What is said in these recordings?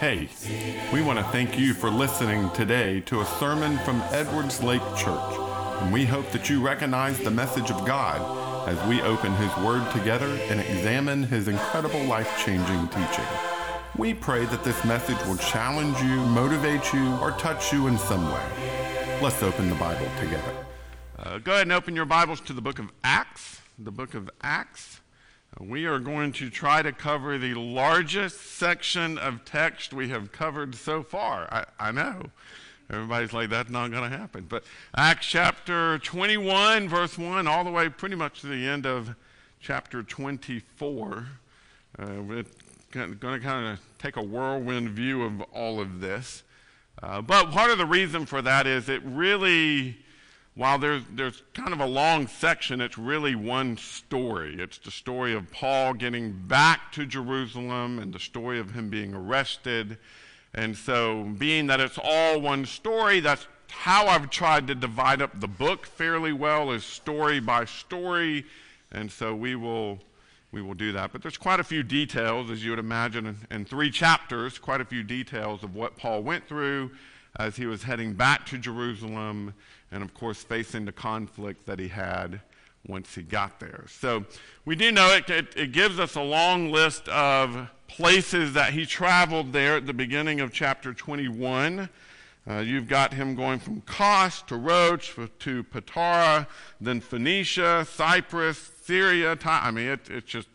Hey, we want to thank you for listening today to a sermon from Edwards Lake Church, and we hope that you recognize the message of God as we open His Word together and examine His incredible life changing teaching. We pray that this message will challenge you, motivate you, or touch you in some way. Let's open the Bible together. Uh, go ahead and open your Bibles to the book of Acts. The book of Acts. We are going to try to cover the largest section of text we have covered so far. I, I know. Everybody's like, that's not going to happen. But Acts chapter 21, verse 1, all the way pretty much to the end of chapter 24. Uh, we're going to kind of take a whirlwind view of all of this. Uh, but part of the reason for that is it really, while there's, there's kind of a long section, it's really one story. It's the story of Paul getting back to Jerusalem and the story of him being arrested and so, being that it's all one story, that's how I've tried to divide up the book fairly well, is story by story. And so we will we will do that. But there's quite a few details, as you would imagine, in, in, three chapters, quite a few details of what Paul went through as he was heading back to Jerusalem, and of course, facing the conflict that he had once he got there. So we do know it, it, it gives us a long list of places that he traveled there at the beginning of chapter 21. Uh, you've got him going from Kos to Rhodes to Patara, then Phoenicia, Cyprus, Syria. I mean, it, it's just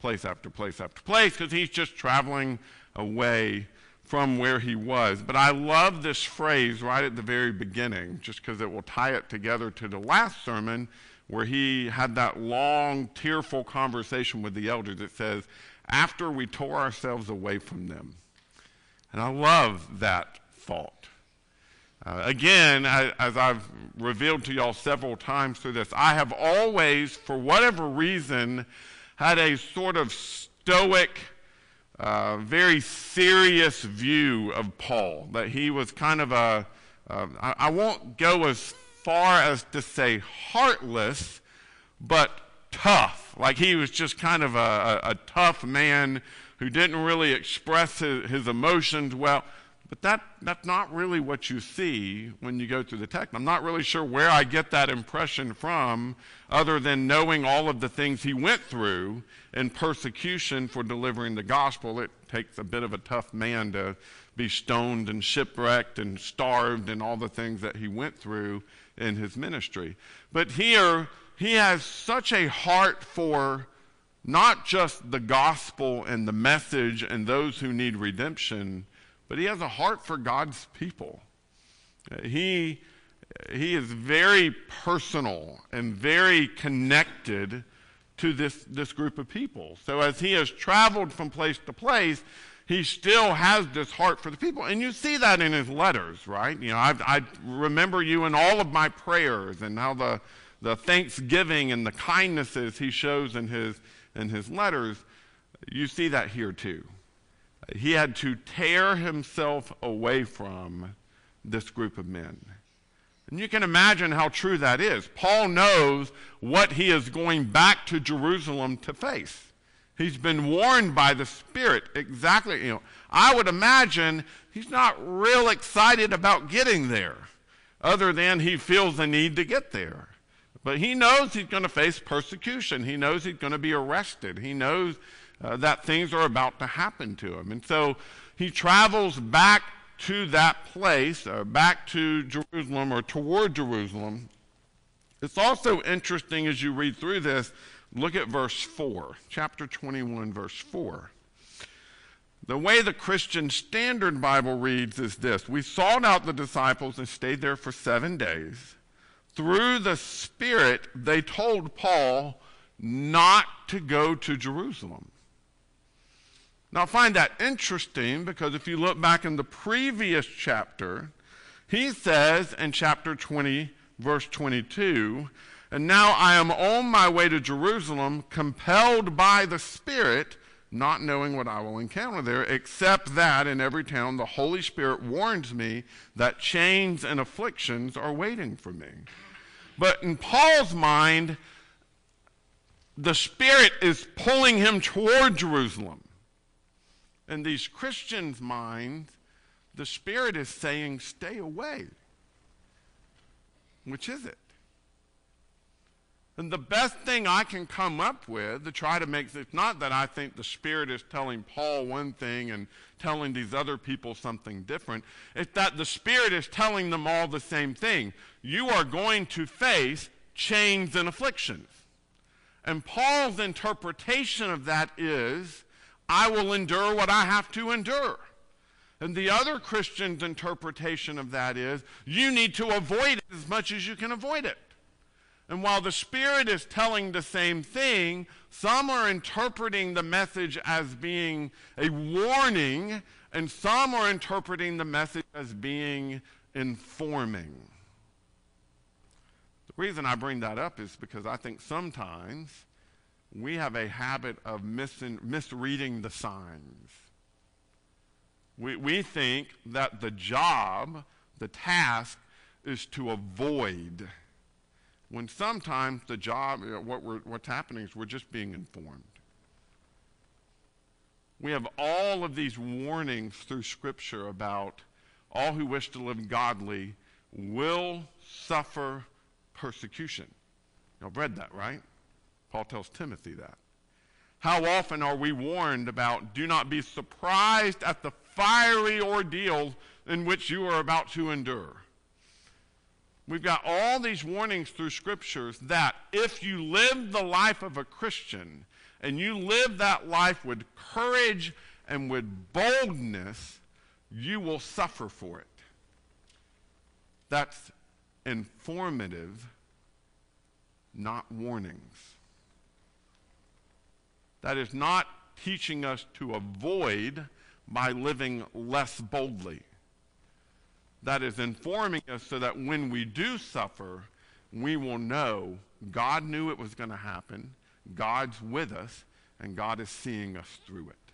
place after place after place because he's just traveling away from where he was. But I love this phrase right at the very beginning, just because it will tie it together to the last sermon where he had that long, tearful conversation with the elders. It says, after we tore ourselves away from them. And I love that thought. Uh, again, I, as I've revealed to y'all several times through this, I have always, for whatever reason, had a sort of stoic, very serious view of Paul. That he was kind of a. Uh, I, I won't go as far as to say heartless, but tough. Like he was just kind of a, a, a tough man who didn't really express his, his, emotions well. But that, that's not really what you see when you go through the text. I'm not really sure where I get that impression from, other than knowing all of the things he went through in persecution for delivering the gospel. It takes a bit of a tough man to be stoned and shipwrecked and starved and all the things that he went through in his ministry. But here, he has such a heart for not just the gospel and the message and those who need redemption, but he has a heart for God's people. He, he is very personal and very connected to this, this group of people. So as he has traveled from place to place, he still has this heart for the people. And you see that in his letters, right? You know, I, I remember you in all of my prayers and how the the thanksgiving and the kindnesses he shows in his, in his letters, you see that here too. He had to tear himself away from this group of men. And you can imagine how true that is. Paul knows what he is going back to Jerusalem to face. He's been warned by the Spirit exactly. You know, I would imagine he's not real excited about getting there, other than he feels the need to get there. But he knows he's going to face persecution. He knows he's going to be arrested. He knows uh, that things are about to happen to him. And so he travels back to that place, uh, back to Jerusalem or toward Jerusalem. It's also interesting as you read through this, look at verse 4, chapter 21, verse 4. The way the Christian Standard Bible reads is this We sought out the disciples and stayed there for seven days through the Spirit, they told Paul not to go to Jerusalem. Now, I find that interesting because if you look back in the previous chapter, he says in chapter 20, verse 22, and now I am on my way to Jerusalem, compelled by the Spirit, not knowing what I will encounter there, except that in every town the Holy Spirit warns me that chains and afflictions are waiting for me. But in Paul's mind, the Spirit is pulling him toward Jerusalem. In these Christians' minds, the Spirit is saying, stay away. Which is it? And the best thing I can come up with to try to make it's not that I think the Spirit is telling Paul one thing and telling these other people something different. It's that the Spirit is telling them all the same thing. You are going to face chains and afflictions. And Paul's interpretation of that is, I will endure what I have to endure. And the other Christian's interpretation of that is, you need to avoid it as much as you can avoid it. And while the Spirit is telling the same thing, some are interpreting the message as being a warning, and some are interpreting the message as being informing. The reason I bring that up is because I think sometimes we have a habit of misreading the signs. We, we think that the job, the task, is to avoid when sometimes the job, you know, what what's happening is we're just being informed. We have all of these warnings through Scripture about all who wish to live godly will suffer persecution. You've read that, right? Paul tells Timothy that. How often are we warned about do not be surprised at the fiery ordeal in which you are about to endure? We've got all these warnings through scriptures that if you live the life of a Christian and you live that life with courage and with boldness, you will suffer for it. That's informative, not warnings. That is not teaching us to avoid by living less boldly that is informing us so that when we do suffer, we will know God knew it was going to happen, God's with us, and God is seeing us through it.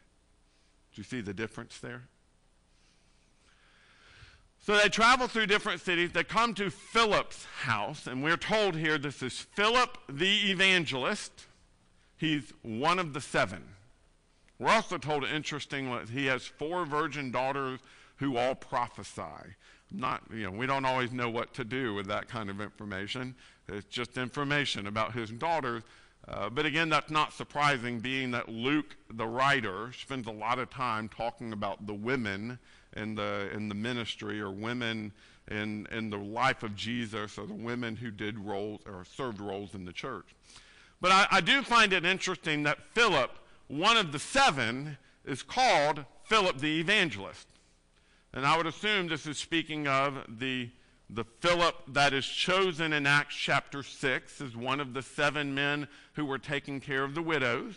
Do you see the difference there? So they travel through different cities. They come to Philip's house, and we're told here this is Philip the evangelist. He's one of the seven. We're also told, interestingly, he has four virgin daughters who all prophesy not, you know, we don't always know what to do with that kind of information. It's just information about his daughters. Uh, but again, that's not surprising, being that Luke, the writer, spends a lot of time talking about the women in the, in the ministry or women in, in the life of Jesus or the women who did roles or served roles in the church. But I, I do find it interesting that Philip, one of the seven, is called Philip the evangelist. And I would assume this is speaking of the, the Philip that is chosen in Acts chapter 6 as one of the seven men who were taking care of the widows.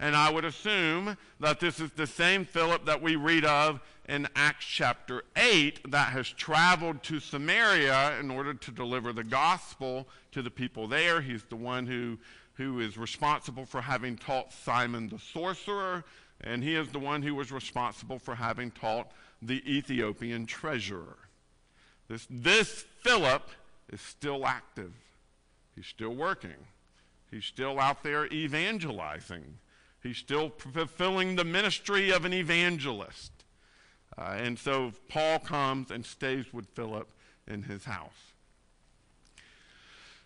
And I would assume that this is the same Philip that we read of in Acts chapter 8 that has traveled to Samaria in order to deliver the gospel to the people there. He's the one who, who is responsible for having taught Simon the sorcerer, and he is the one who was responsible for having taught the Ethiopian treasurer. This, this Philip is still active. He's still working. He's still out there evangelizing. He's still fulfilling the ministry of an evangelist. Uh, and so Paul comes and stays with Philip in his house.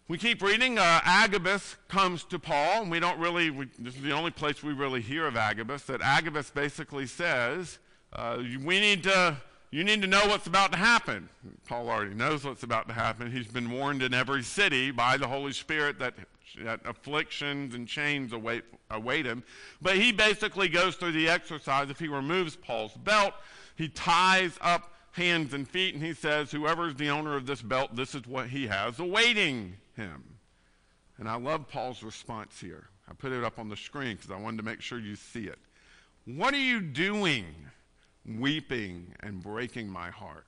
We keep reading. Uh, Agabus comes to Paul, and we don't really, we, this is the only place we really hear of Agabus, that Agabus basically says, uh, we need to, you need to know what's about to happen. Paul already knows what's about to happen. He's been warned in every city by the Holy Spirit that, that afflictions and chains await, await him. But he basically goes through the exercise. If he removes Paul's belt, he ties up hands and feet, and he says, Whoever is the owner of this belt, this is what he has awaiting him. And I love Paul's response here. I put it up on the screen because I wanted to make sure you see it. What are you doing? weeping and breaking my heart.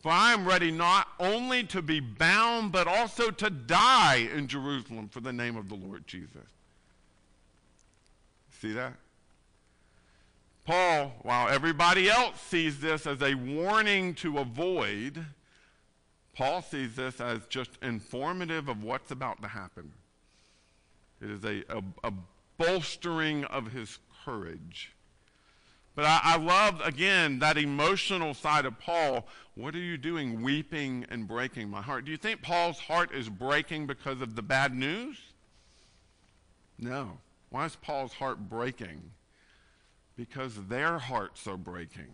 For I am ready not only to be bound, but also to die in Jerusalem for the name of the Lord Jesus. See that? Paul, while everybody else sees this as a warning to avoid, Paul sees this as just informative of what's about to happen. It is a, a, a bolstering of his courage. But I, I love, again, that emotional side of Paul. What are you doing weeping and breaking my heart? Do you think Paul's heart is breaking because of the bad news? No. Why is Paul's heart breaking? Because their hearts are breaking.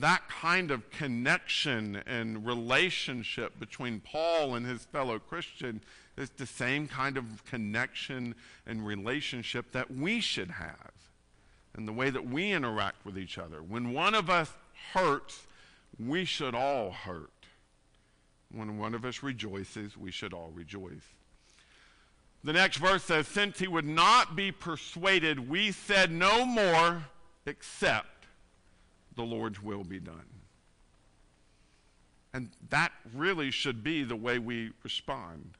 That kind of connection and relationship between Paul and his fellow Christian is the same kind of connection and relationship that we should have and the way that we interact with each other. When one of us hurts, we should all hurt. When one of us rejoices, we should all rejoice. The next verse says, Since he would not be persuaded, we said no more except the Lord's will be done. And that really should be the way we respond.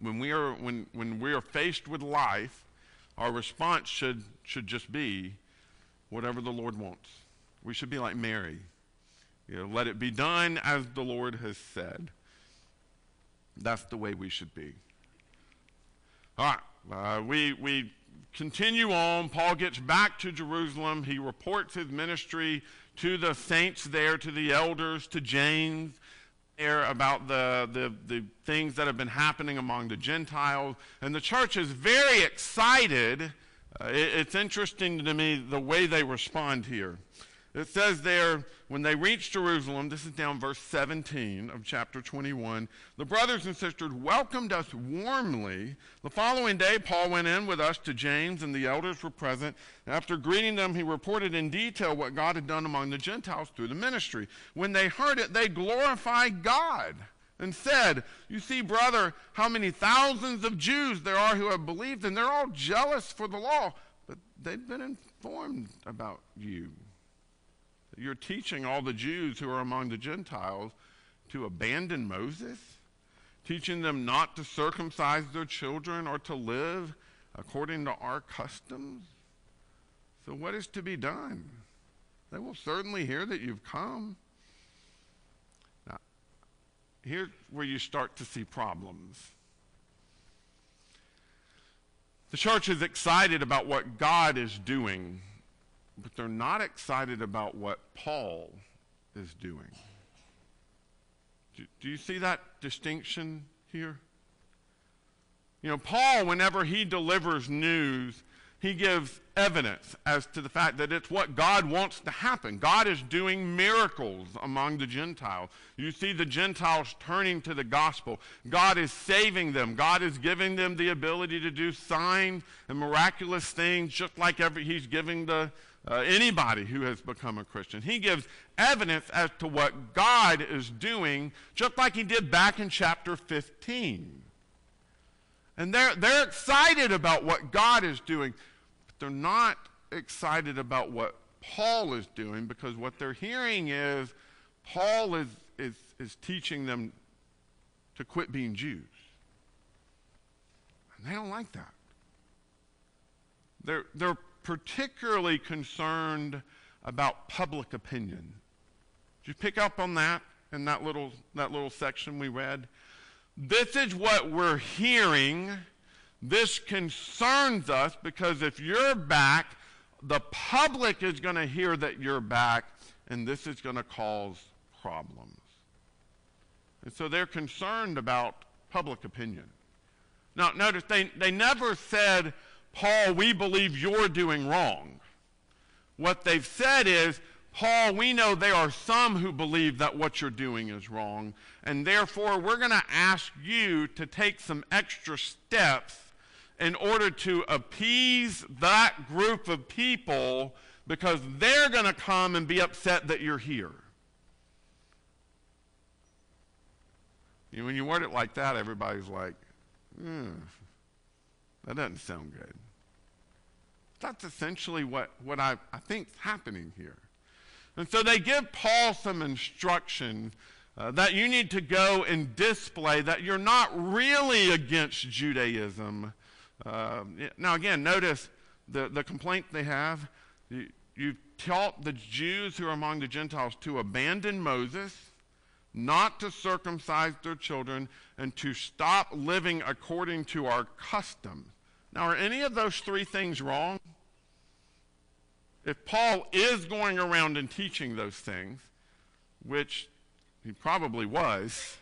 When we are, when, when we are faced with life, our response should, should just be whatever the Lord wants. We should be like Mary. You know, let it be done as the Lord has said. That's the way we should be. All right, uh, we, we continue on. Paul gets back to Jerusalem. He reports his ministry to the saints there, to the elders, to James there about the, the, the things that have been happening among the Gentiles. And the church is very excited. Uh, it, it's interesting to me the way they respond here. It says there, when they reached Jerusalem, this is down verse 17 of chapter 21, the brothers and sisters welcomed us warmly. The following day, Paul went in with us to James, and the elders were present. After greeting them, he reported in detail what God had done among the Gentiles through the ministry. When they heard it, they glorified God and said, You see, brother, how many thousands of Jews there are who have believed, and they're all jealous for the law, but they've been informed about you. You're teaching all the Jews who are among the Gentiles to abandon Moses, teaching them not to circumcise their children or to live according to our customs. So, what is to be done? They will certainly hear that you've come. Now, here's where you start to see problems. The church is excited about what God is doing but they're not excited about what Paul is doing. Do, do, you see that distinction here? You know, Paul, whenever he delivers news, he gives evidence as to the fact that it's what God wants to happen. God is doing miracles among the Gentiles. You see the Gentiles turning to the gospel. God is saving them. God is giving them the ability to do signs and miraculous things, just like every, he's giving the, uh, anybody who has become a Christian. He gives evidence as to what God is doing, just like he did back in chapter 15. And they're, they're excited about what God is doing, but they're not excited about what Paul is doing because what they're hearing is Paul is, is, is teaching them to quit being Jews. And they don't like that. They're, they're particularly concerned about public opinion. Did you pick up on that in that little, that little section we read? This is what we're hearing. This concerns us because if you're back, the public is going to hear that you're back, and this is going to cause problems. And so they're concerned about public opinion. Now, notice they, they never said, Paul, we believe you're doing wrong. What they've said is, Paul, we know there are some who believe that what you're doing is wrong, and therefore we're going to ask you to take some extra steps in order to appease that group of people because they're going to come and be upset that you're here. When you word it like that, everybody's like, hmm, that doesn't sound good. That's essentially what, what I, I think is happening here. And so they give Paul some instruction uh, that you need to go and display that you're not really against Judaism. Uh, now, again, notice the, the complaint they have. You, you taught the Jews who are among the Gentiles to abandon Moses, not to circumcise their children, and to stop living according to our customs. Now, are any of those three things wrong? if Paul is going around and teaching those things, which he probably was,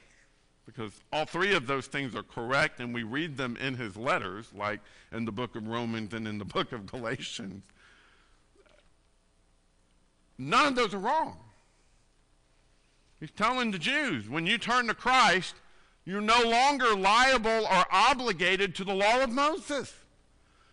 because all three of those things are correct, and we read them in his letters, like in the book of Romans and in the book of Galatians. None of those are wrong. He's telling the Jews when you turn to Christ, you're no longer liable or obligated to the law of Moses.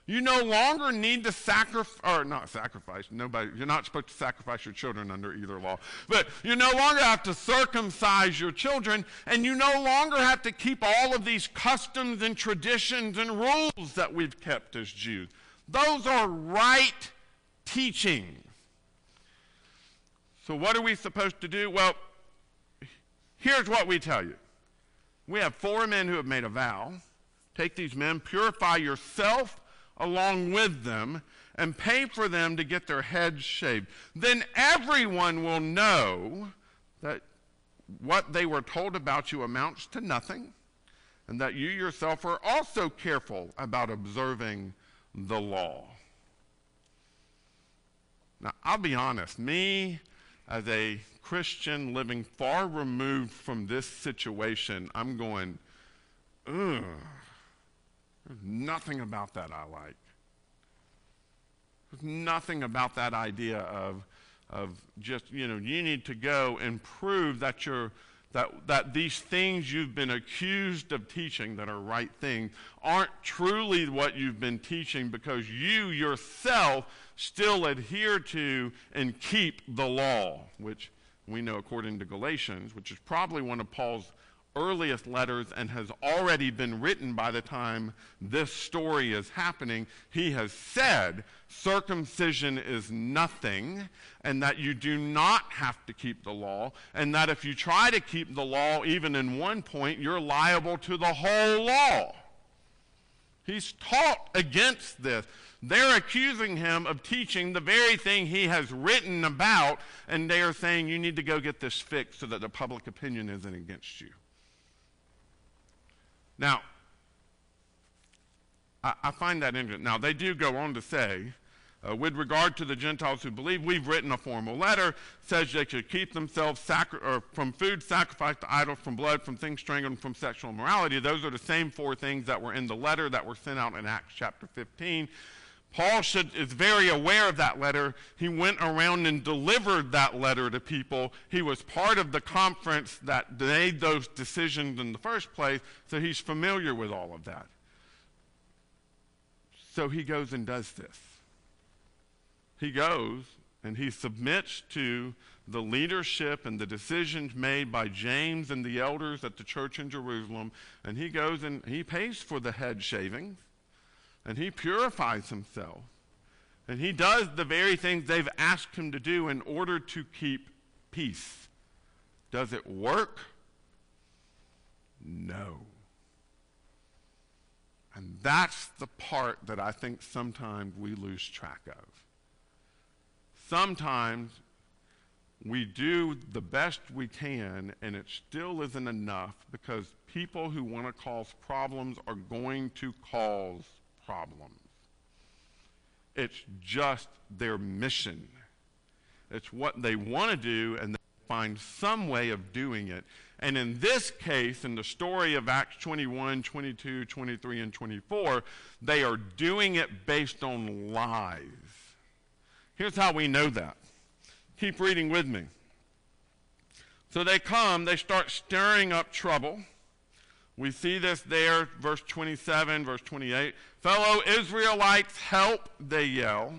You no longer need to sacrifice, or not sacrifice, nobody, you're not supposed to sacrifice your children under either law. But you no longer have to circumcise your children, and you no longer have to keep all of these customs and traditions and rules that we've kept as Jews. Those are right teaching. So, what are we supposed to do? Well, here's what we tell you we have four men who have made a vow. Take these men, purify yourself along with them and pay for them to get their heads shaved. Then everyone will know that what they were told about you amounts to nothing, and that you yourself are also careful about observing the law. Now, I'll be honest, me as a Christian living far removed from this situation, I'm going, ugh. There's nothing about that I like. There's nothing about that idea of, of just, you know, you need to go and prove that you're that, that these things you've been accused of teaching that are right things aren't truly what you've been teaching because you yourself still adhere to and keep the law, which we know according to Galatians, which is probably one of Paul's earliest letters and has already been written by the time this story is happening, he has said circumcision is nothing and that you do not have to keep the law, and that if you try to keep the law even in one point, you're liable to the whole law. He's taught against this. They're accusing him of teaching the very thing he has written about, and they are saying you need to go get this fixed so that the public opinion isn't against you. Now, I, I find that interesting. Now, they do go on to say, uh, with regard to the Gentiles who believe, we've written a formal letter, says they should keep themselves from food sacrificed to idols, from blood, from things strangled, from sexual immorality. Those are the same four things that were in the letter that were sent out in Acts chapter 15. Paul should, is very aware of that letter. He went around and delivered that letter to people. He was part of the conference that made those decisions in the first place, so he's familiar with all of that. So he goes and does this. He goes and he submits to the leadership and the decisions made by James and the elders at the church in Jerusalem, and he goes and he pays for the head shavings and he purifies himself. And he does the very things they've asked him to do in order to keep peace. Does it work? No. And that's the part that I think sometimes we lose track of. Sometimes we do the best we can, and it still isn't enough because people who want to cause problems are going to cause problems. It's just their mission. It's what they want to do, and they find some way of doing it. And in this case, in the story of Acts 21, 22, 23, and 24, they are doing it based on lies. Here's how we know that. Keep reading with me. So they come, they start stirring up trouble. We see this there, verse 27, verse 28. Fellow Israelites, help, they yell.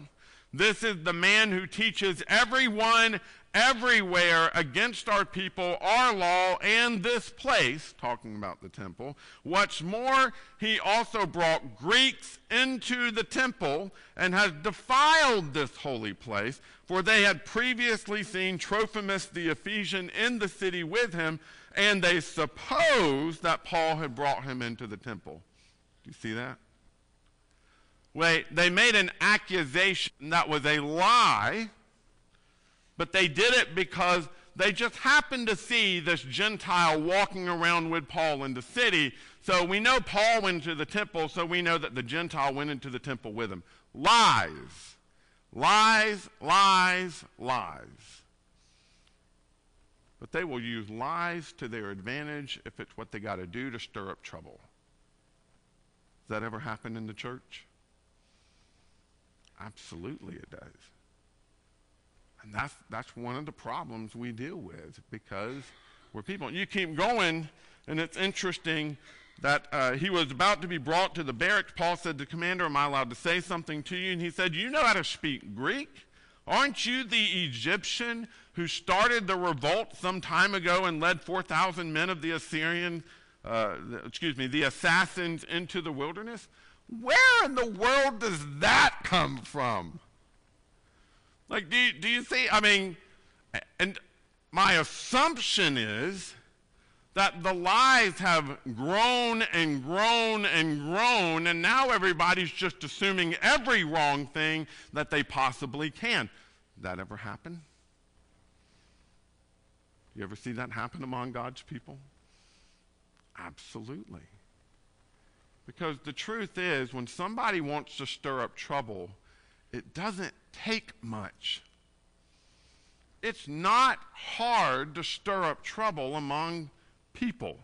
This is the man who teaches everyone everywhere against our people, our law, and this place, talking about the temple. What's more, he also brought Greeks into the temple and has defiled this holy place, for they had previously seen Trophimus the Ephesian in the city with him, and they supposed that Paul had brought him into the temple. Do you see that? Wait, they made an accusation that was a lie, but they did it because they just happened to see this Gentile walking around with Paul in the city. So we know Paul went into the temple, so we know that the Gentile went into the temple with him. Lies. Lies, lies, lies. But they will use lies to their advantage if it's what they got to do to stir up trouble. Does that ever happen in the church? Absolutely, it does. And that's, that's one of the problems we deal with because we're people. You keep going, and it's interesting that uh, he was about to be brought to the barracks. Paul said, to The commander, am I allowed to say something to you? And he said, You know how to speak Greek? Aren't you the Egyptian who started the revolt some time ago and led 4,000 men of the Assyrian, uh, excuse me, the assassins into the wilderness? Where in the world does that come from? Like, do you, do you see? I mean, and my assumption is that the lies have grown and grown and grown, and now everybody's just assuming every wrong thing that they possibly can. That ever happen? You ever see that happen among God's people? Absolutely. Because the truth is, when somebody wants to stir up trouble, it doesn't take much. It's not hard to stir up trouble among people.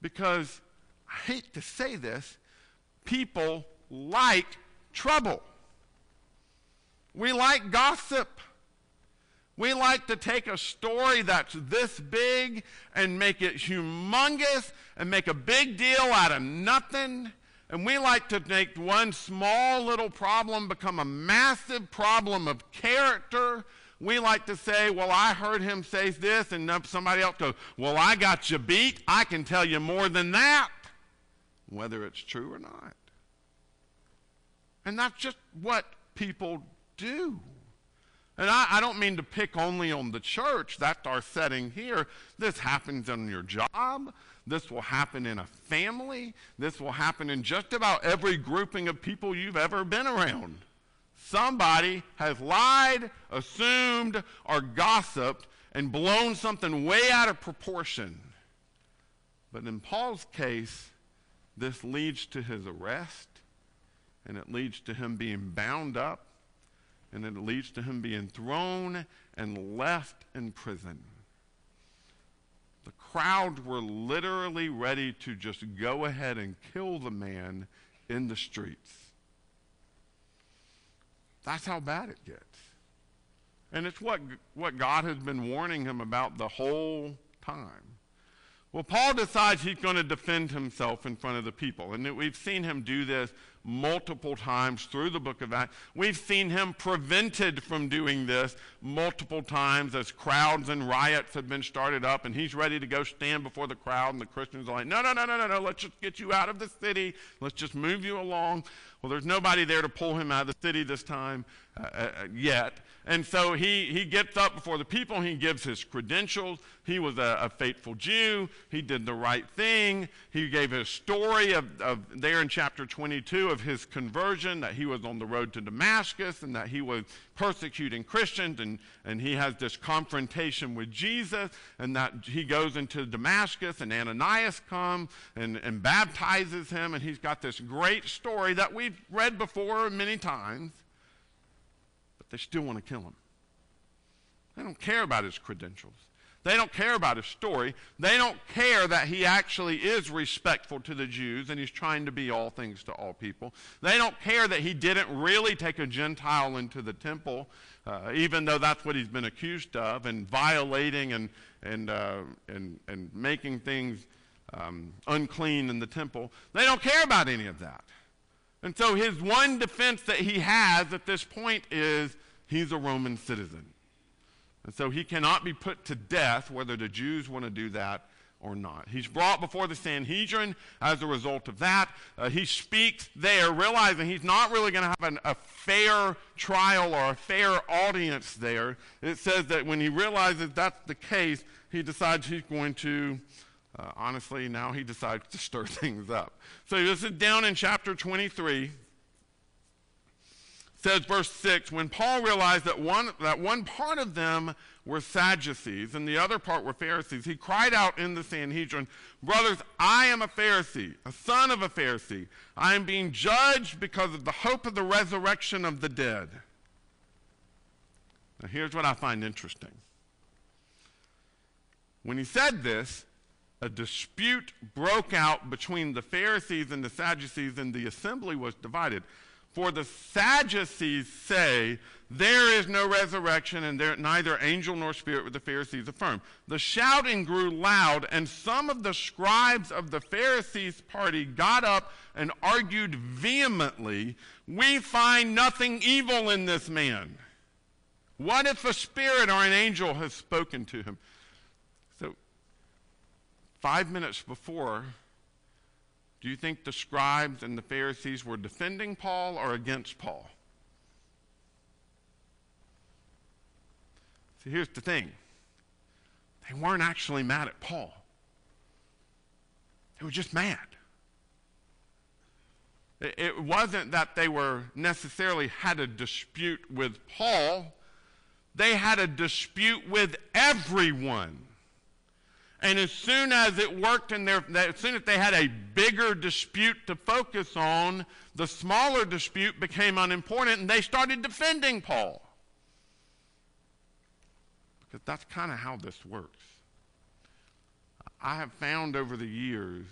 Because, I hate to say this, people like trouble. We like gossip. We like to take a story that's this big and make it humongous and make a big deal out of nothing. And we like to make one small little problem become a massive problem of character we like to say, well, I heard him say this, and somebody else goes, well, I got you beat. I can tell you more than that, whether it's true or not. And that's just what people do. And I, I, don't mean to pick only on the church. That's our setting here. This happens on your job. This will happen in a family. This will happen in just about every grouping of people you've ever been around. Somebody has lied, assumed, or gossiped and blown something way out of proportion. But in Paul's case, this leads to his arrest, and it leads to him being bound up, and it leads to him being thrown and left in prison. The crowd were literally ready to just go ahead and kill the man in the streets. That's how bad it gets. And it's what, what God has been warning him about the whole time. Well, Paul decides he's going to defend himself in front of the people. And we've seen him do this multiple times through the book of Acts. We've seen him prevented from doing this multiple times as crowds and riots have been started up, and he's ready to go stand before the crowd, and the Christians are like, no, no, no, no, no, no, let's just get you out of the city. Let's just move you along. Well, there's nobody there to pull him out of the city this time uh, uh, yet. And so he, he gets up before the people. He gives his credentials. He was a, a faithful Jew. He did the right thing. He gave his story of, of there in chapter 22 of his conversion, that he was on the road to Damascus and that he was persecuting Christians. And, and he has this confrontation with Jesus and that he goes into Damascus and Ananias comes and, and baptizes him. And he's got this great story that we've read before many times they still want to kill him. They don't care about his credentials. They don't care about his story. They don't care that he actually is respectful to the Jews and he's trying to be all things to all people. They don't care that he didn't really take a Gentile into the temple, uh, even though that's what he's been accused of, and violating and, and, uh, and, and making things um, unclean in the temple. They don't care about any of that. And so his one defense that he has at this point is he's a Roman citizen. And so he cannot be put to death, whether the Jews want to do that or not. He's brought before the Sanhedrin as a result of that. Uh, he speaks there, realizing he's not really going to have an, a fair trial or a fair audience there. It says that when he realizes that's the case, he decides he's going to, uh, honestly, now he decides to stir things up. So this is down in chapter 23, says verse 6 when paul realized that one, that one part of them were sadducees and the other part were pharisees he cried out in the sanhedrin brothers i am a pharisee a son of a pharisee. I am being judged because of the hope of the resurrection of the dead now here's what i find interesting. When he said this a dispute broke out between the pharisees and the sadducees and the assembly was divided for the Sadducees say there is no resurrection, and there neither angel nor spirit, the Pharisees affirm. The shouting grew loud, and some of the scribes of the Pharisees' party got up and argued vehemently We find nothing evil in this man. What if a spirit or an angel has spoken to him? So, five minutes before, do you think the scribes and the Pharisees were defending Paul or against Paul? See, here's the thing they weren't actually mad at Paul, they were just mad. It wasn't that they were necessarily had a dispute with Paul, they had a dispute with everyone. And as soon as it worked in their, as soon as they had a bigger dispute to focus on, the smaller dispute became unimportant and they started defending Paul. Because that's kind of how this works. I have found over the years,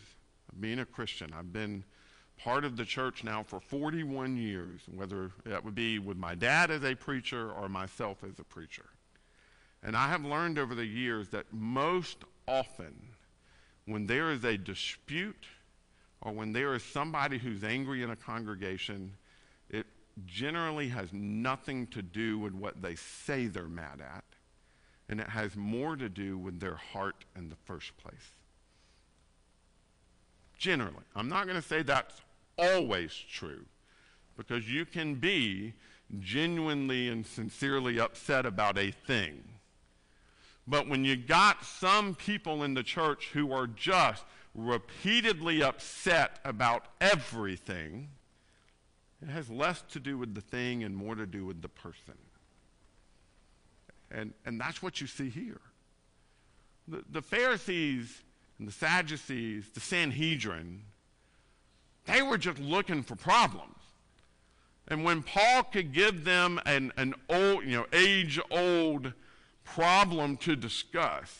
of being a Christian, I've been part of the church now for 41 years, whether that would be with my dad as a preacher or myself as a preacher. And I have learned over the years that most often when there is a dispute or when there is somebody who's angry in a congregation, it generally has nothing to do with what they say they're mad at, and it has more to do with their heart in the first place. Generally. I'm not going to say that's always true, because you can be genuinely and sincerely upset about a thing but when you got some people in the church who are just repeatedly upset about everything, it has less to do with the thing and more to do with the person. And, and that's what you see here. The, the Pharisees and the Sadducees, the Sanhedrin, they were just looking for problems. And when Paul could give them an, an old, you know, age old problem to discuss,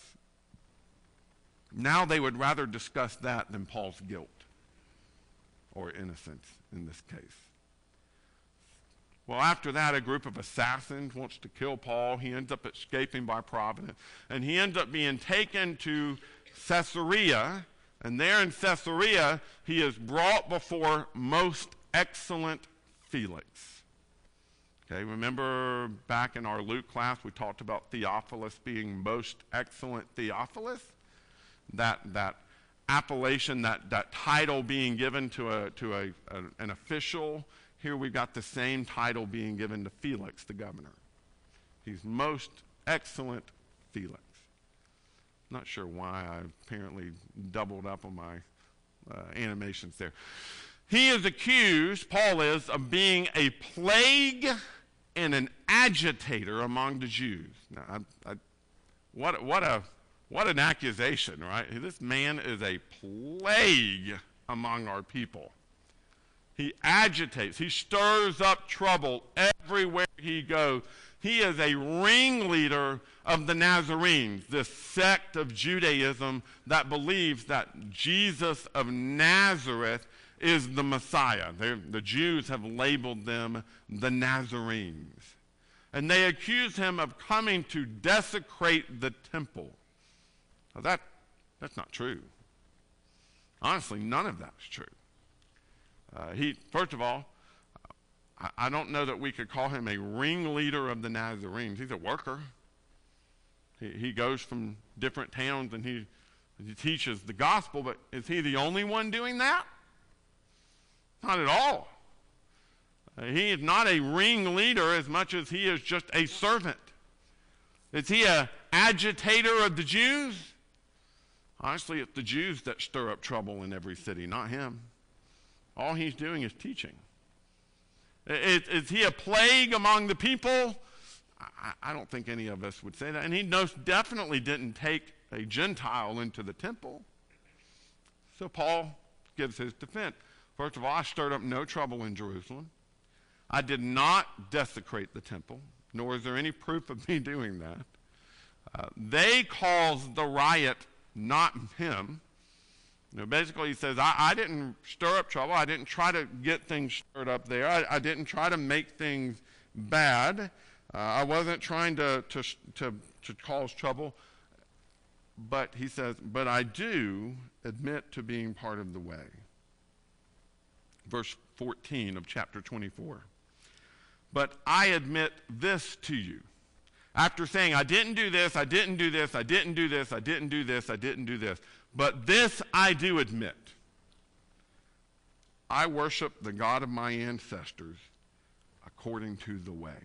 now they would rather discuss that than Paul's guilt or innocence in this case. Well, after that, a group of assassins wants to kill Paul. He ends up escaping by providence, and he ends up being taken to Caesarea. And there in Caesarea, he is brought before most excellent Felix. Okay, remember back in our Luke class, we talked about Theophilus being most excellent Theophilus? That, that appellation, that, that title being given to, a, to a, a, an official. Here we've got the same title being given to Felix, the governor. He's most excellent Felix. Not sure why I apparently doubled up on my uh, animations there. He is accused, Paul is, of being a plague and an agitator among the Jews. Now, I, I, what, what, a, what an accusation, right? This man is a plague among our people. He agitates, he stirs up trouble everywhere he goes. He is a ringleader of the Nazarenes, this sect of Judaism that believes that Jesus of Nazareth is the Messiah. They're, the Jews have labeled them the Nazarenes. And they accuse him of coming to desecrate the temple. Now that, that's not true. Honestly, none of that's true. Uh, he, first of all, I, I don't know that we could call him a ringleader of the Nazarenes. He's a worker. He, he goes from different towns and he, he teaches the gospel, but is he the only one doing that? Not at all. Uh, he is not a ringleader as much as he is just a servant. Is he an agitator of the Jews? Honestly, it's the Jews that stir up trouble in every city, not him. All he's doing is teaching. Is, is he a plague among the people? I, I don't think any of us would say that. And he most definitely didn't take a Gentile into the temple. So Paul gives his defense. First of all, I stirred up no trouble in Jerusalem. I did not desecrate the temple, nor is there any proof of me doing that. Uh, they caused the riot, not him. You know, basically, he says, I, I, didn't stir up trouble. I didn't try to get things stirred up there. I, I didn't try to make things bad. Uh, I wasn't trying to, to, to, to cause trouble. But he says, but I do admit to being part of the way. Verse 14 of chapter 24. But I admit this to you. After saying, I didn't do this, I didn't do this, I didn't do this, I didn't do this, I didn't do this. But this I do admit. I worship the God of my ancestors according to the way.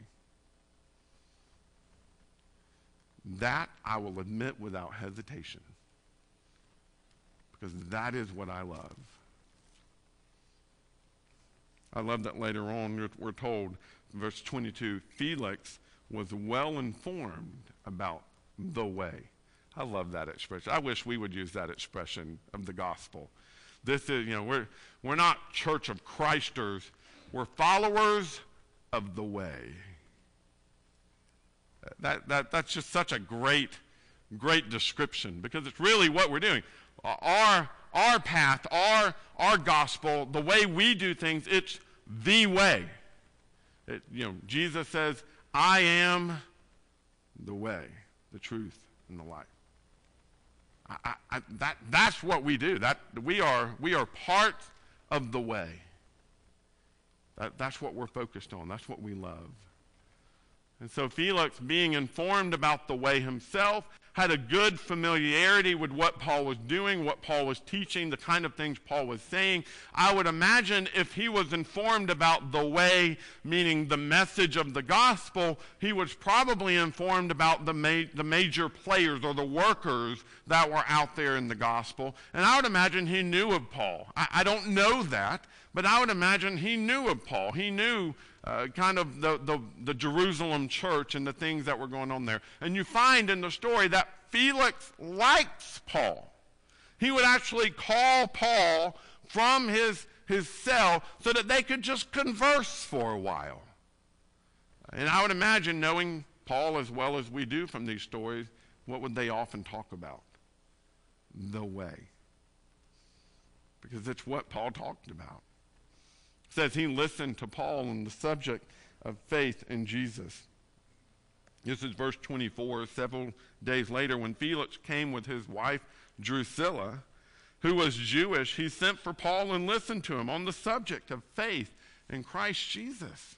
That I will admit without hesitation. Because that is what I love. I love that later on we're told, verse 22, Felix was well informed about the way. I love that expression. I wish we would use that expression of the gospel. This is, you know, we're, we're not church of Christers, we're followers of the way. That, that, that's just such a great, great description because it's really what we're doing. Our, our path, our, our gospel, the way we do things, it's the way. It, you know, Jesus says, I am the way, the truth, and the life. I, I, that, that's what we do. That, we, are, we are part of the way. That, that's what we're focused on. That's what we love. And so Felix, being informed about the way himself, had a good familiarity with what Paul was doing, what Paul was teaching, the kind of things Paul was saying. I would imagine if he was informed about the way, meaning the message of the gospel, he was probably informed about the, ma- the major players or the workers that were out there in the gospel. And I would imagine he knew of Paul. I, I don't know that, but I would imagine he knew of Paul. He knew uh, kind of the, the, the Jerusalem church and the things that were going on there. And you find in the story that Felix likes Paul. He would actually call Paul from his, his cell so that they could just converse for a while. And I would imagine, knowing Paul as well as we do from these stories, what would they often talk about? The way. Because it's what Paul talked about says he listened to Paul on the subject of faith in Jesus. This is verse 24. Several days later, when Felix came with his wife Drusilla, who was Jewish, he sent for Paul and listened to him on the subject of faith in Christ Jesus.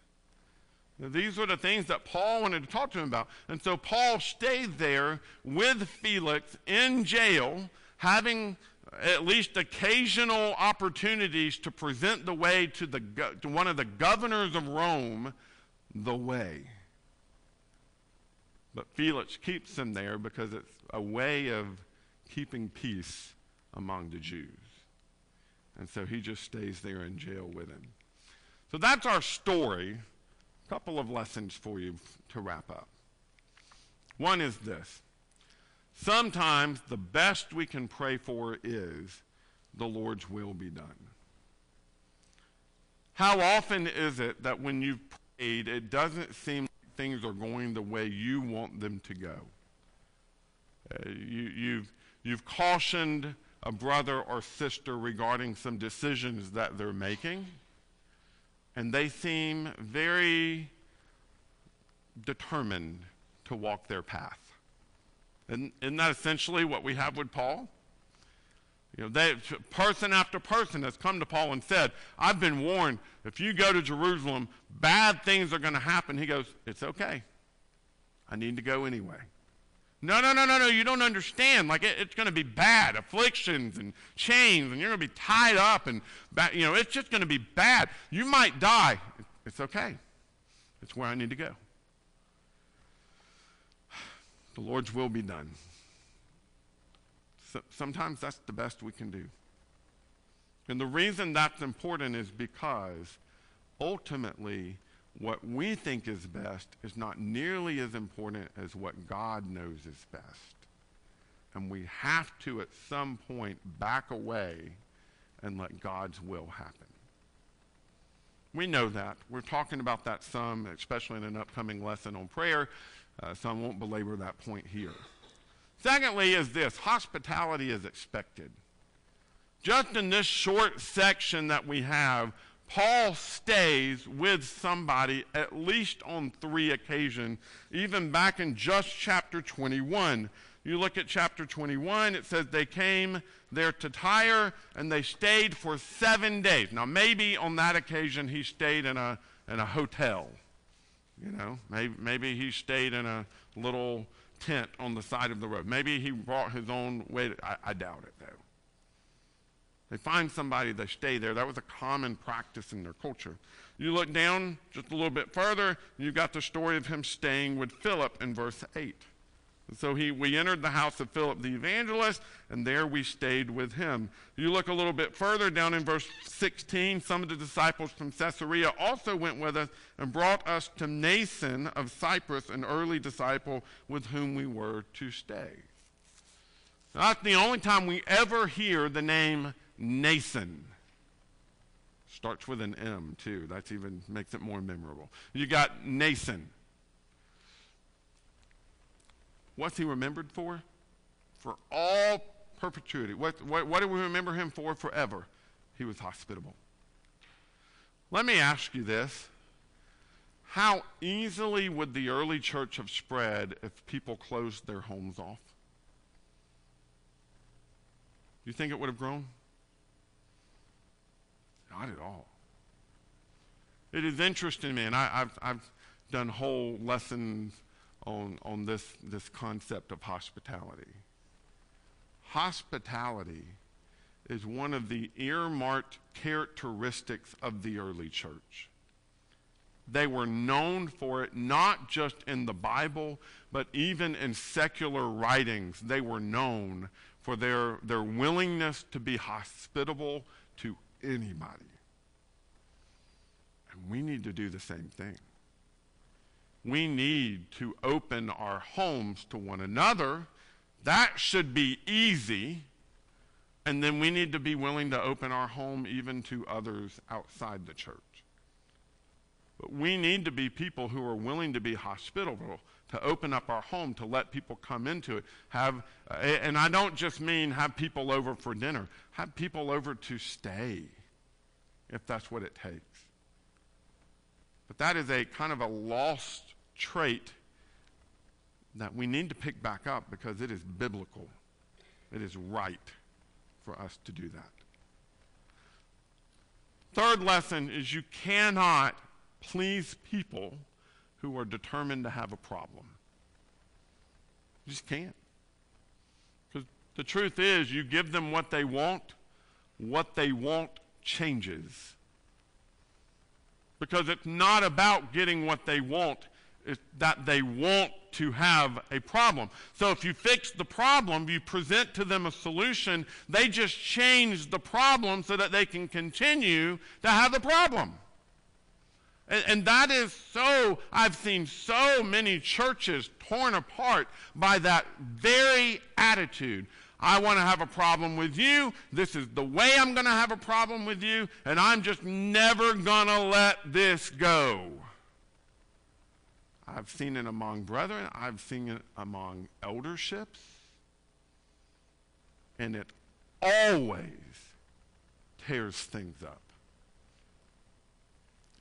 Now, these were the things that Paul wanted to talk to him about. And so Paul stayed there with Felix in jail, having at least occasional opportunities to present the way to, the, to one of the governors of Rome the way. But Felix keeps him there because it's a way of keeping peace among the Jews. And so he just stays there in jail with him. So that's our story. A couple of lessons for you to wrap up. One is this Sometimes the best we can pray for is the Lord's will be done. How often is it that when you've prayed, it doesn't seem like things are going the way you want them to go? Uh, you, you've, you've cautioned a brother or sister regarding some decisions that they're making, and they seem very determined to walk their path. Isn't, that essentially what we have with Paul? You know, they, person after person has come to Paul and said, I've been warned, if you go to Jerusalem, bad things are going to happen. He goes, It's okay. I need to go anyway. No, no, no, no, no, you don't understand. Like, it, it's going to be bad afflictions and chains, and you're going to be tied up, and, you know, it's just going to be bad. You might die. It's okay. It's where I need to go. The Lord's will be done. So, sometimes that's the best we can do. And the reason that's important is because ultimately, what we think is best is not nearly as important as what God knows is best. And we have to, at some point, back away and let God's will happen. We know that. We're talking about that some, especially in an upcoming lesson on prayer, uh, so I won't belabor that point here. Secondly, is this hospitality is expected. Just in this short section that we have, Paul stays with somebody at least on three occasions, even back in just chapter 21. You look at chapter 21, it says they came there to Tyre and they stayed for seven days. Now, maybe on that occasion he stayed in a, in a hotel. You know, maybe, maybe he stayed in a little tent on the side of the road. Maybe he brought his own way. I, I doubt it, though. They find somebody, they stay there. That was a common practice in their culture. You look down just a little bit further, you've got the story of him staying with Philip in verse 8. So he, we entered the house of Philip the evangelist, and there we stayed with him. You look a little bit further down in verse 16, some of the disciples from Caesarea also went with us and brought us to Mnason of Cyprus, an early disciple with whom we were to stay. That's the only time we ever hear the name Mnason. Starts with an M, too. That even makes it more memorable. You got Mnason. What's he remembered for? For all perpetuity. What, what, what do we remember him for forever? He was hospitable. Let me ask you this. How easily would the early church have spread if people closed their homes off? You think it would have grown? Not at all. It is interesting to me, and I, have I've done whole lessons on, on this, this concept of hospitality. Hospitality is one of the earmarked characteristics of the early church. They were known for it not just in the Bible, but even in secular writings. They were known for their, their willingness to be hospitable to anybody. And we need to do the same thing we need to open our homes to one another. That should be easy. And then we need to be willing to open our home even to others outside the church. But we need to be people who are willing to be hospitable, to open up our home, to let people come into it. Have, and I don't just mean have people over for dinner, have people over to stay, if that's what it takes. But that is a kind of a lost trait that we need to pick back up because it is biblical. It is right for us to do that. Third lesson is you cannot please people who are determined to have a problem. You just can't. Because the truth is, you give them what they want, what they want changes. Because it's not about getting what they want, that they want to have a problem. So if you fix the problem, you present to them a solution, they just change the problem so that they can continue to have the problem. And, and that is so, I've seen so many churches torn apart by that very attitude. I want to have a problem with you. This is the way I'm going to have a problem with you, and I'm just never going to let this go. I've seen it among brethren, I've seen it among elderships, and it always tears things up.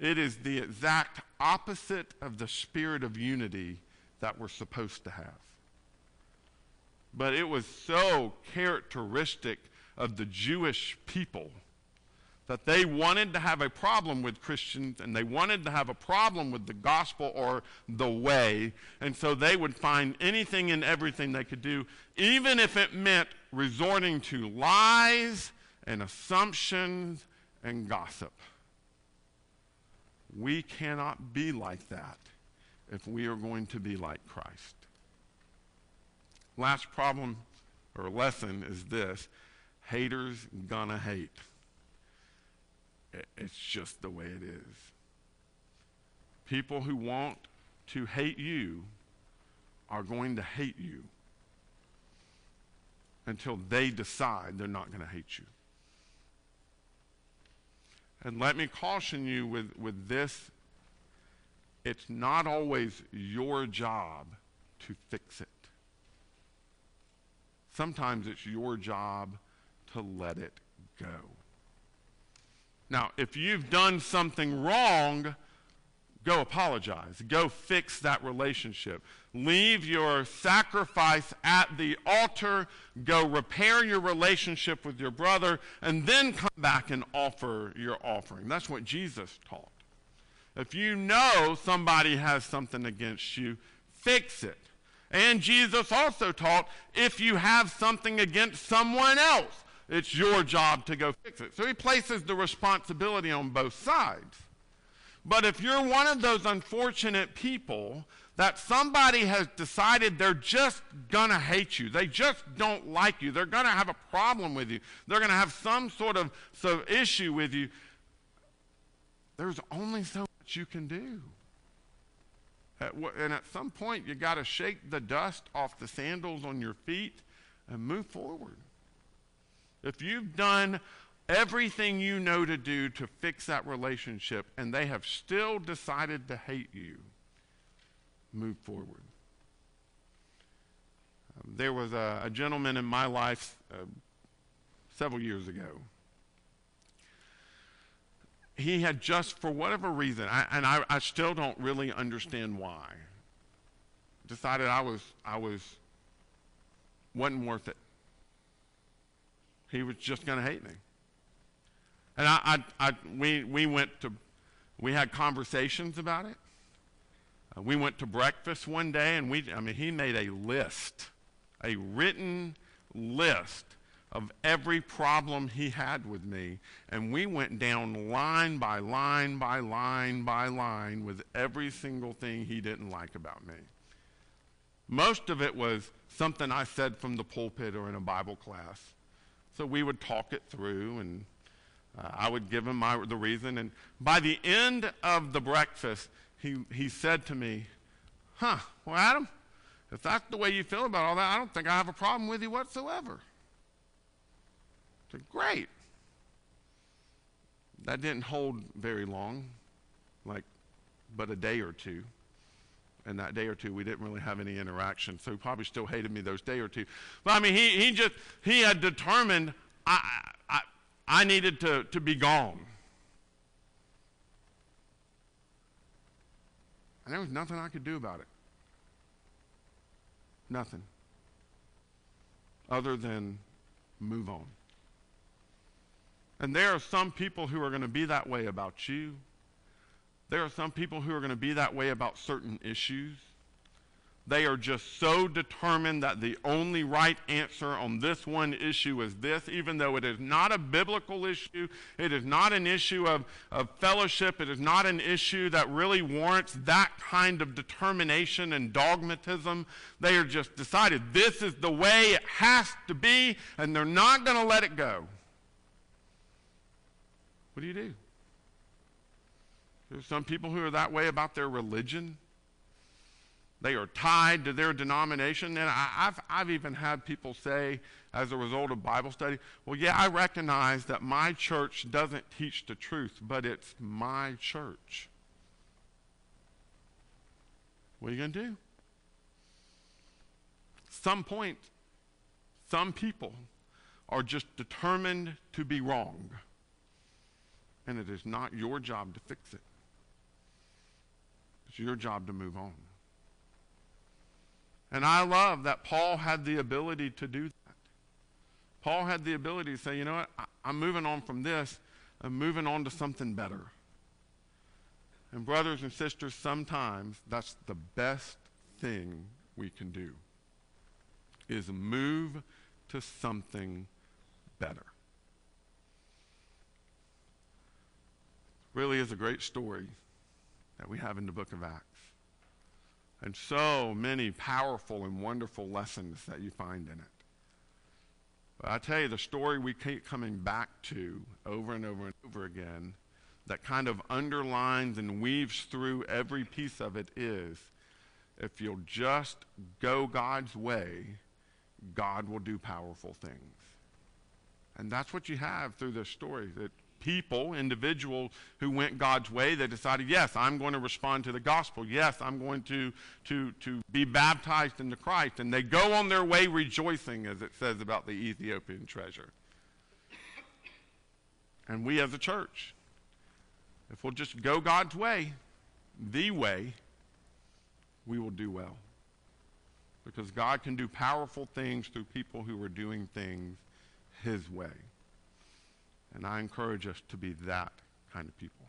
It is the exact opposite of the spirit of unity that we're supposed to have. But it was so characteristic of the Jewish people that they wanted to have a problem with Christians and they wanted to have a problem with the gospel or the way. And so they would find anything and everything they could do, even if it meant resorting to lies and assumptions and gossip. We cannot be like that if we are going to be like Christ. Last problem or lesson is this haters gonna hate. It's just the way it is. People who want to hate you are going to hate you until they decide they're not going to hate you. And let me caution you with, with this it's not always your job to fix it. Sometimes it's your job to let it go. Now, if you've done something wrong, go apologize. Go fix that relationship. Leave your sacrifice at the altar. Go repair your relationship with your brother, and then come back and offer your offering. That's what Jesus taught. If you know somebody has something against you, fix it. And Jesus also taught if you have something against someone else, it's your job to go fix it. So he places the responsibility on both sides. But if you're one of those unfortunate people that somebody has decided they're just going to hate you, they just don't like you, they're going to have a problem with you, they're going to have some sort of issue with you, there's only so much you can do. At, and at some point, you got to shake the dust off the sandals on your feet and move forward. If you've done everything you know to do to fix that relationship and they have still decided to hate you, move forward. Um, there was a, a, gentleman in my life uh, several years ago. He had just, for whatever reason, I, and I, I still don't really understand why, decided I was, I was, wasn't worth it. He was just going to hate me. And I, I, I, we, we went to, we had conversations about it. Uh, we went to breakfast one day, and we, I mean, he made a list, a written list of every problem he had with me. And we went down line by line by line by line with every single thing he didn't like about me. Most of it was something I said from the pulpit or in a Bible class. So we would talk it through, and uh, I would give him my, the reason. And by the end of the breakfast, he, he said to me, Huh, well, Adam, if that's the way you feel about all that, I don't think I have a problem with you whatsoever. I said, Great. That didn't hold very long, like but a day or two. And that day or two, we didn't really have any interaction. So he probably still hated me those day or two. But I mean, he, he just, he had determined I, I, I needed to, to be gone. And there was nothing I could do about it. Nothing. Other than move on. And there are some people who are going to be that way about you. There are some people who are going to be that way about certain issues. They are just so determined that the only right answer on this one issue is this, even though it is not a biblical issue. It is not an issue of, of fellowship. It is not an issue that really warrants that kind of determination and dogmatism. They are just decided this is the way it has to be, and they're not going to let it go. What do you do? There's some people who are that way about their religion. They are tied to their denomination. And I, have I've even had people say, as a result of Bible study, well, yeah, I recognize that my church doesn't teach the truth, but it's my church. What are you going to do? Some point, some people are just determined to be wrong. And it is not your job to fix it. It's your job to move on. And I love that Paul had the ability to do that. Paul had the ability to say, you know what, I, I'm moving on from this, I'm moving on to something better. And, brothers and sisters, sometimes that's the best thing we can do is move to something better. Really is a great story that we have in the book of Acts. And so many powerful and wonderful lessons that you find in it. But I tell you, the story we keep coming back to over and over and over again that kind of underlines and weaves through every piece of it is if you'll just go God's way, God will do powerful things. And that's what you have through this story that people, individuals who went God's way, they decided, yes, I'm going to respond to the gospel. Yes, I'm going to, to, to be baptized into Christ. And they go on their way rejoicing, as it says about the Ethiopian treasure. And we as a church, if we'll just go God's way, the way, we will do well. Because God can do powerful things through people who are doing things His way. And I encourage us to be that kind of people.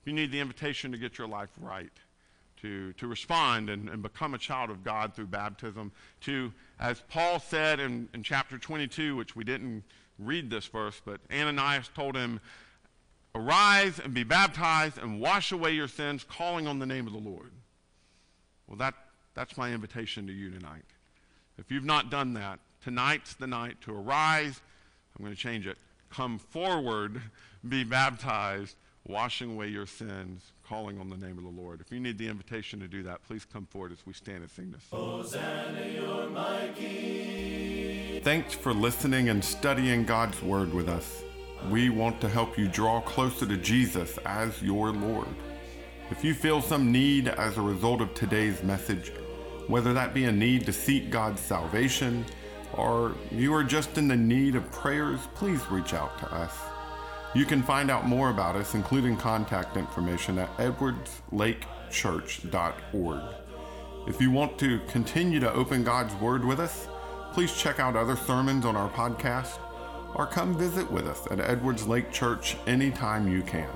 If you need the invitation to get your life right, to, to respond and, and become a child of God through baptism, to, as Paul said in, in chapter 22, which we didn't read this verse, but Ananias told him, Arise and be baptized and wash away your sins, calling on the name of the Lord. Well, that, that's my invitation to you tonight. If you've not done that, tonight's the night to arise. I'm going to change it. Come forward, be baptized, washing away your sins, calling on the name of the Lord. If you need the invitation to do that, please come forward as we stand and sing this. Hosanna, you're my king. Thanks for listening and studying God's Word with us. We want to help you draw closer to Jesus as your Lord. If you feel some need as a result of today's message, whether that be a need to seek God's salvation, or you are just in the need of prayers, please reach out to us. You can find out more about us, including contact information, at edwardslakechurch.org. If you want to continue to open God's Word with us, please check out other sermons on our podcast or come visit with us at Edwards Lake Church anytime you can.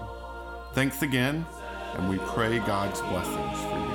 Thanks again, and we pray God's blessings for you.